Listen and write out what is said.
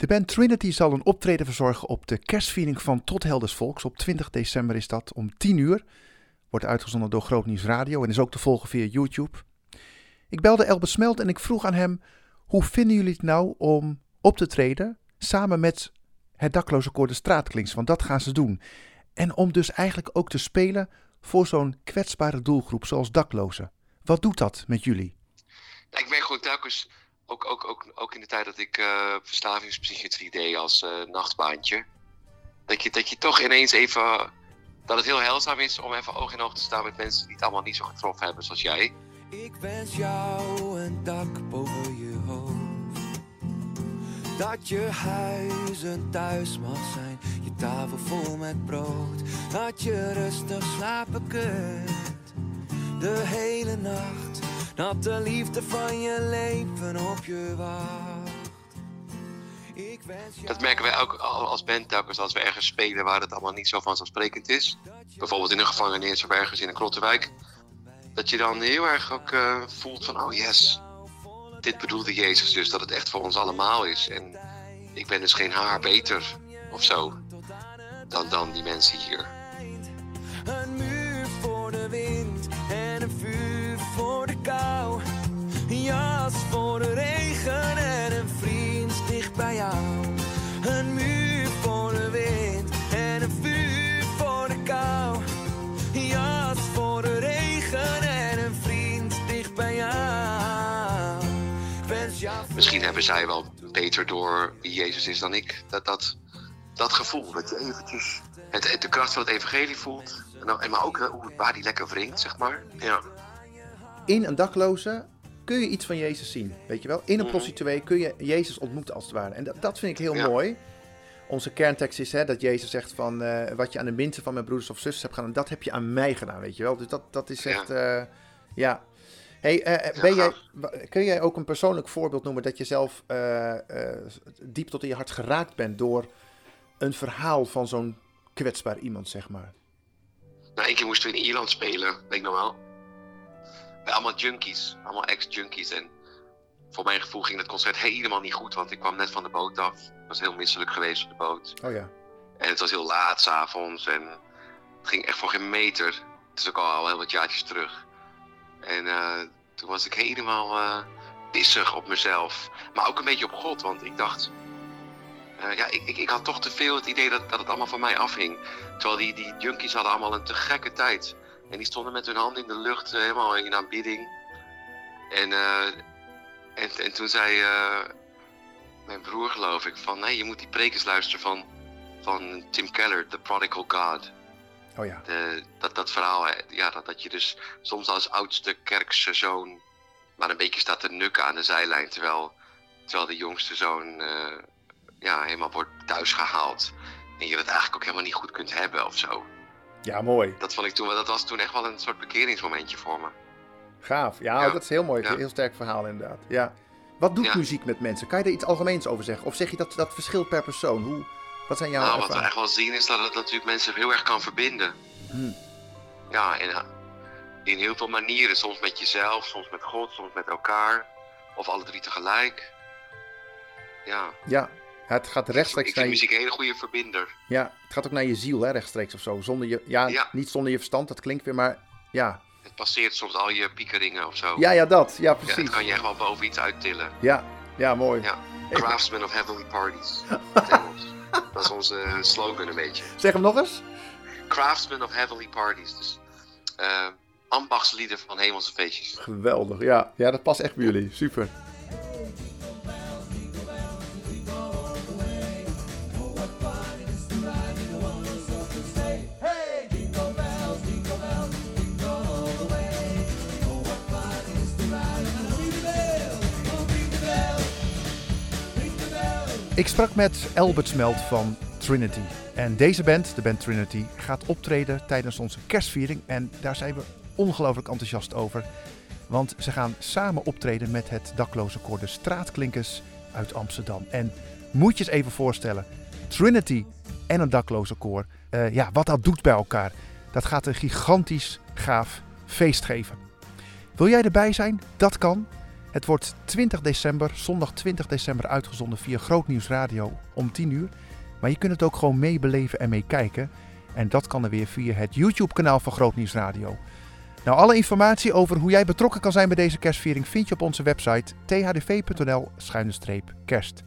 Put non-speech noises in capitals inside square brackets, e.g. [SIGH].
De band Trinity zal een optreden verzorgen op de kerstviering van Tot Helders Volks. Op 20 december is dat om 10 uur. Wordt uitgezonden door Groot Nieuws Radio en is ook te volgen via YouTube. Ik belde Elbe Smelt en ik vroeg aan hem: hoe vinden jullie het nou om op te treden samen met het dakloze koor de Straatklinks? Want dat gaan ze doen. En om dus eigenlijk ook te spelen voor zo'n kwetsbare doelgroep zoals daklozen. Wat doet dat met jullie? ik merk gewoon telkens ook, ook, ook, ook in de tijd dat ik uh, verslavingspsychiatrie deed als uh, nachtbaantje. Dat je, dat je toch ineens even. Dat het heel heilzaam is om even oog in oog te staan met mensen die het allemaal niet zo getroffen hebben zoals jij. Ik wens jou een dak boven je hoofd. Dat je huis een thuis mag zijn, je tafel vol met brood. Dat je rustig slapen kunt, de hele nacht dat de liefde van je leven op je wacht. Ik wens dat merken wij ook als band telkens als we ergens spelen waar het allemaal niet zo vanzelfsprekend is. Bijvoorbeeld in een gevangenis of ergens in een Krottenwijk. Dat je dan heel erg ook uh, voelt van, oh yes, dit bedoelde Jezus dus, dat het echt voor ons allemaal is. En ik ben dus geen haar beter of zo dan, dan die mensen hier. Misschien hebben zij wel beter door wie Jezus is dan ik. Dat, dat, dat gevoel, dat je eventjes het, de kracht van het evangelie voelt. En, maar ook hoe, waar die lekker wringt, zeg maar. Ja in een dakloze kun je iets van Jezus zien. Weet je wel? In een mhm. prostituee kun je Jezus ontmoeten als het ware. En dat, dat vind ik heel mooi. Onze kerntekst is hè, dat Jezus zegt van uh, wat je aan de minste van mijn broeders of zusters hebt gedaan, dat heb je aan mij gedaan, weet je wel. Dus dat, dat is echt, ja. Uh, ja. Hey, uh, ben jij, kun jij ook een persoonlijk voorbeeld noemen dat je zelf diep tot in je hart geraakt bent door een verhaal van zo'n kwetsbaar iemand, zeg maar? Nou, één keer moesten we in Ierland spelen, weet ik nog wel allemaal junkies, allemaal ex-junkies. En voor mijn gevoel ging het concert helemaal niet goed, want ik kwam net van de boot af. Ik was heel misselijk geweest op de boot. Oh ja. En het was heel laat s'avonds en het ging echt voor geen meter. Het is ook al, heel wat jaartjes terug. En uh, toen was ik helemaal uh, pissig op mezelf. Maar ook een beetje op God, want ik dacht... Uh, ja, ik, ik, ik, had toch te veel het idee dat, dat het allemaal van mij afhing. Terwijl die, die junkies hadden allemaal een te gekke tijd. En die stonden met hun handen in de lucht, eh, helemaal in aanbidding. En, en, en toen zei mijn broer, geloof ik, van nee, je moet die prekens luisteren van, van Tim Keller, The Prodigal God. Oh ja. De, dat, dat verhaal, ja, dat, dat je dus soms als oudste kerkse zoon maar een beetje staat te nukken aan de zijlijn, terwijl, terwijl de jongste zoon uh, ja, helemaal wordt thuisgehaald. En je het eigenlijk ook helemaal niet goed kunt hebben of zo. Ja, mooi. Dat, vond ik toen, dat was toen echt wel een soort bekeringsmomentje voor me. Gaaf. Ja, dat is heel mooi. Heel sterk verhaal inderdaad. Ja. Wat doet muziek met mensen? Kan je er iets algemeens over zeggen? Of zeg je dat dat verschilt per persoon? Hoe, wat zijn jouw Nou, wat we echt wel zien is dat het natuurlijk mensen heel erg kan verbinden. Hmm. Ja, en in heel veel manieren. Soms met jezelf, soms met God, soms met elkaar. Of alle drie tegelijk. Ja. Ja, het gaat rechtstreeks ik vind muziek een hele goede verbinder. Ja, het gaat ook naar je ziel, hè, rechtstreeks of zo. Zonder je, ja, niet zonder je verstand, dat klinkt weer, maar ja. Het passeert soms al je piekeringen of zo. Ja, ja, dat. Ja, precies. Ja, dat kan je echt wel boven iets uittillen. Ja, ja, mooi. Ja. Craftsman of Heavenly Parties. [LAUGHS] dat is onze slogan een beetje. Zeg hem nog eens. Craftsman of Heavenly Parties. Dus uh, ambachtslieden van hemelse feestjes. Geweldig, ja. Ja, dat past echt bij jullie. Super. Ik sprak met Albert Smelt van Trinity. En deze band, de band Trinity, gaat optreden tijdens onze kerstviering. En daar zijn we ongelooflijk enthousiast over. Want ze gaan samen optreden met het dakloze koor de Straatklinkers uit Amsterdam. En moet je eens even voorstellen, Trinity en een dakloze koor. Uh, ja, wat dat doet bij elkaar. Dat gaat een gigantisch gaaf feest geven. Wil jij erbij zijn? Dat kan. Het wordt 20 december, zondag 20 december uitgezonden via Grootnieuws Radio om 10 uur. Maar je kunt het ook gewoon meebeleven en meekijken. En dat kan er weer via het YouTube-kanaal van Grootnieuws Radio. Nou, alle informatie over hoe jij betrokken kan zijn bij deze kerstviering vind je op onze website thdv.nl-kerst.